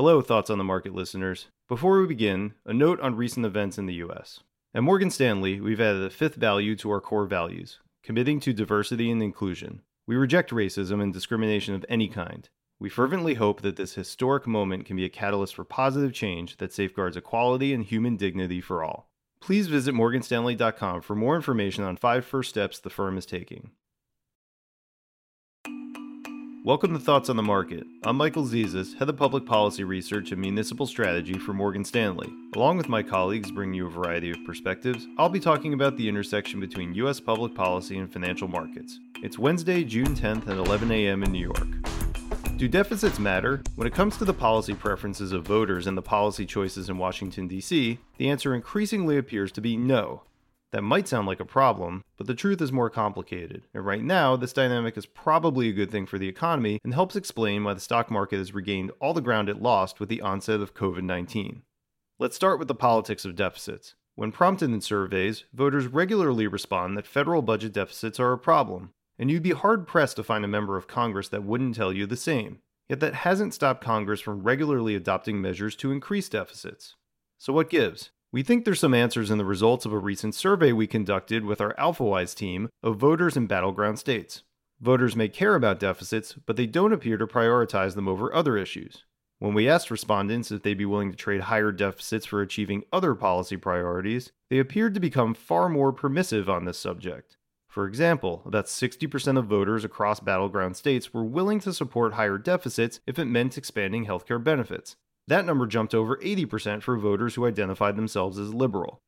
Hello, Thoughts on the Market listeners. Before we begin, a note on recent events in the U.S. At Morgan Stanley, we've added a fifth value to our core values committing to diversity and inclusion. We reject racism and discrimination of any kind. We fervently hope that this historic moment can be a catalyst for positive change that safeguards equality and human dignity for all. Please visit morganstanley.com for more information on five first steps the firm is taking. Welcome to Thoughts on the Market. I'm Michael Zezas, Head of Public Policy Research and Municipal Strategy for Morgan Stanley. Along with my colleagues bringing you a variety of perspectives, I'll be talking about the intersection between U.S. public policy and financial markets. It's Wednesday, June 10th at 11 a.m. in New York. Do deficits matter? When it comes to the policy preferences of voters and the policy choices in Washington, D.C., the answer increasingly appears to be no. That might sound like a problem, but the truth is more complicated. And right now, this dynamic is probably a good thing for the economy and helps explain why the stock market has regained all the ground it lost with the onset of COVID 19. Let's start with the politics of deficits. When prompted in surveys, voters regularly respond that federal budget deficits are a problem, and you'd be hard pressed to find a member of Congress that wouldn't tell you the same. Yet that hasn't stopped Congress from regularly adopting measures to increase deficits. So what gives? We think there's some answers in the results of a recent survey we conducted with our AlphaWise team of voters in battleground states. Voters may care about deficits, but they don't appear to prioritize them over other issues. When we asked respondents if they'd be willing to trade higher deficits for achieving other policy priorities, they appeared to become far more permissive on this subject. For example, about 60% of voters across battleground states were willing to support higher deficits if it meant expanding healthcare benefits. That number jumped over 80% for voters who identified themselves as liberal.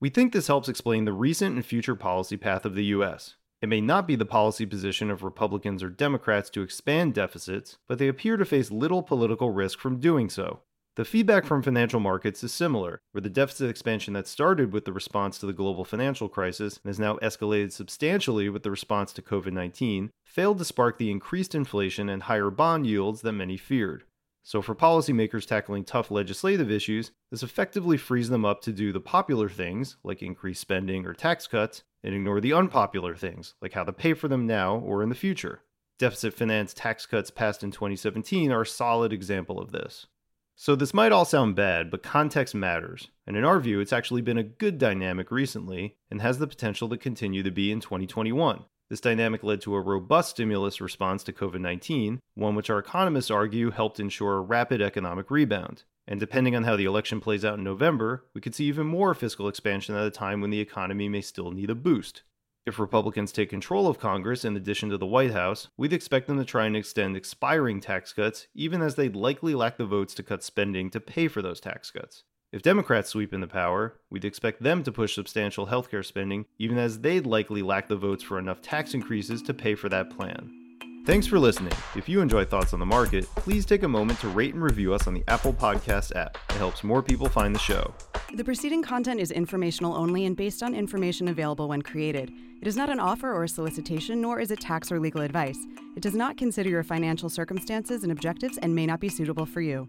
We think this helps explain the recent and future policy path of the US. It may not be the policy position of Republicans or Democrats to expand deficits, but they appear to face little political risk from doing so. The feedback from financial markets is similar, where the deficit expansion that started with the response to the global financial crisis and has now escalated substantially with the response to COVID 19 failed to spark the increased inflation and higher bond yields that many feared. So, for policymakers tackling tough legislative issues, this effectively frees them up to do the popular things, like increase spending or tax cuts, and ignore the unpopular things, like how to pay for them now or in the future. Deficit finance tax cuts passed in 2017 are a solid example of this. So, this might all sound bad, but context matters. And in our view, it's actually been a good dynamic recently and has the potential to continue to be in 2021. This dynamic led to a robust stimulus response to COVID 19, one which our economists argue helped ensure a rapid economic rebound. And depending on how the election plays out in November, we could see even more fiscal expansion at a time when the economy may still need a boost. If Republicans take control of Congress in addition to the White House, we'd expect them to try and extend expiring tax cuts, even as they'd likely lack the votes to cut spending to pay for those tax cuts. If Democrats sweep into power, we'd expect them to push substantial healthcare spending, even as they'd likely lack the votes for enough tax increases to pay for that plan. Thanks for listening. If you enjoy Thoughts on the Market, please take a moment to rate and review us on the Apple Podcast app. It helps more people find the show. The preceding content is informational only and based on information available when created. It is not an offer or a solicitation, nor is it tax or legal advice. It does not consider your financial circumstances and objectives and may not be suitable for you.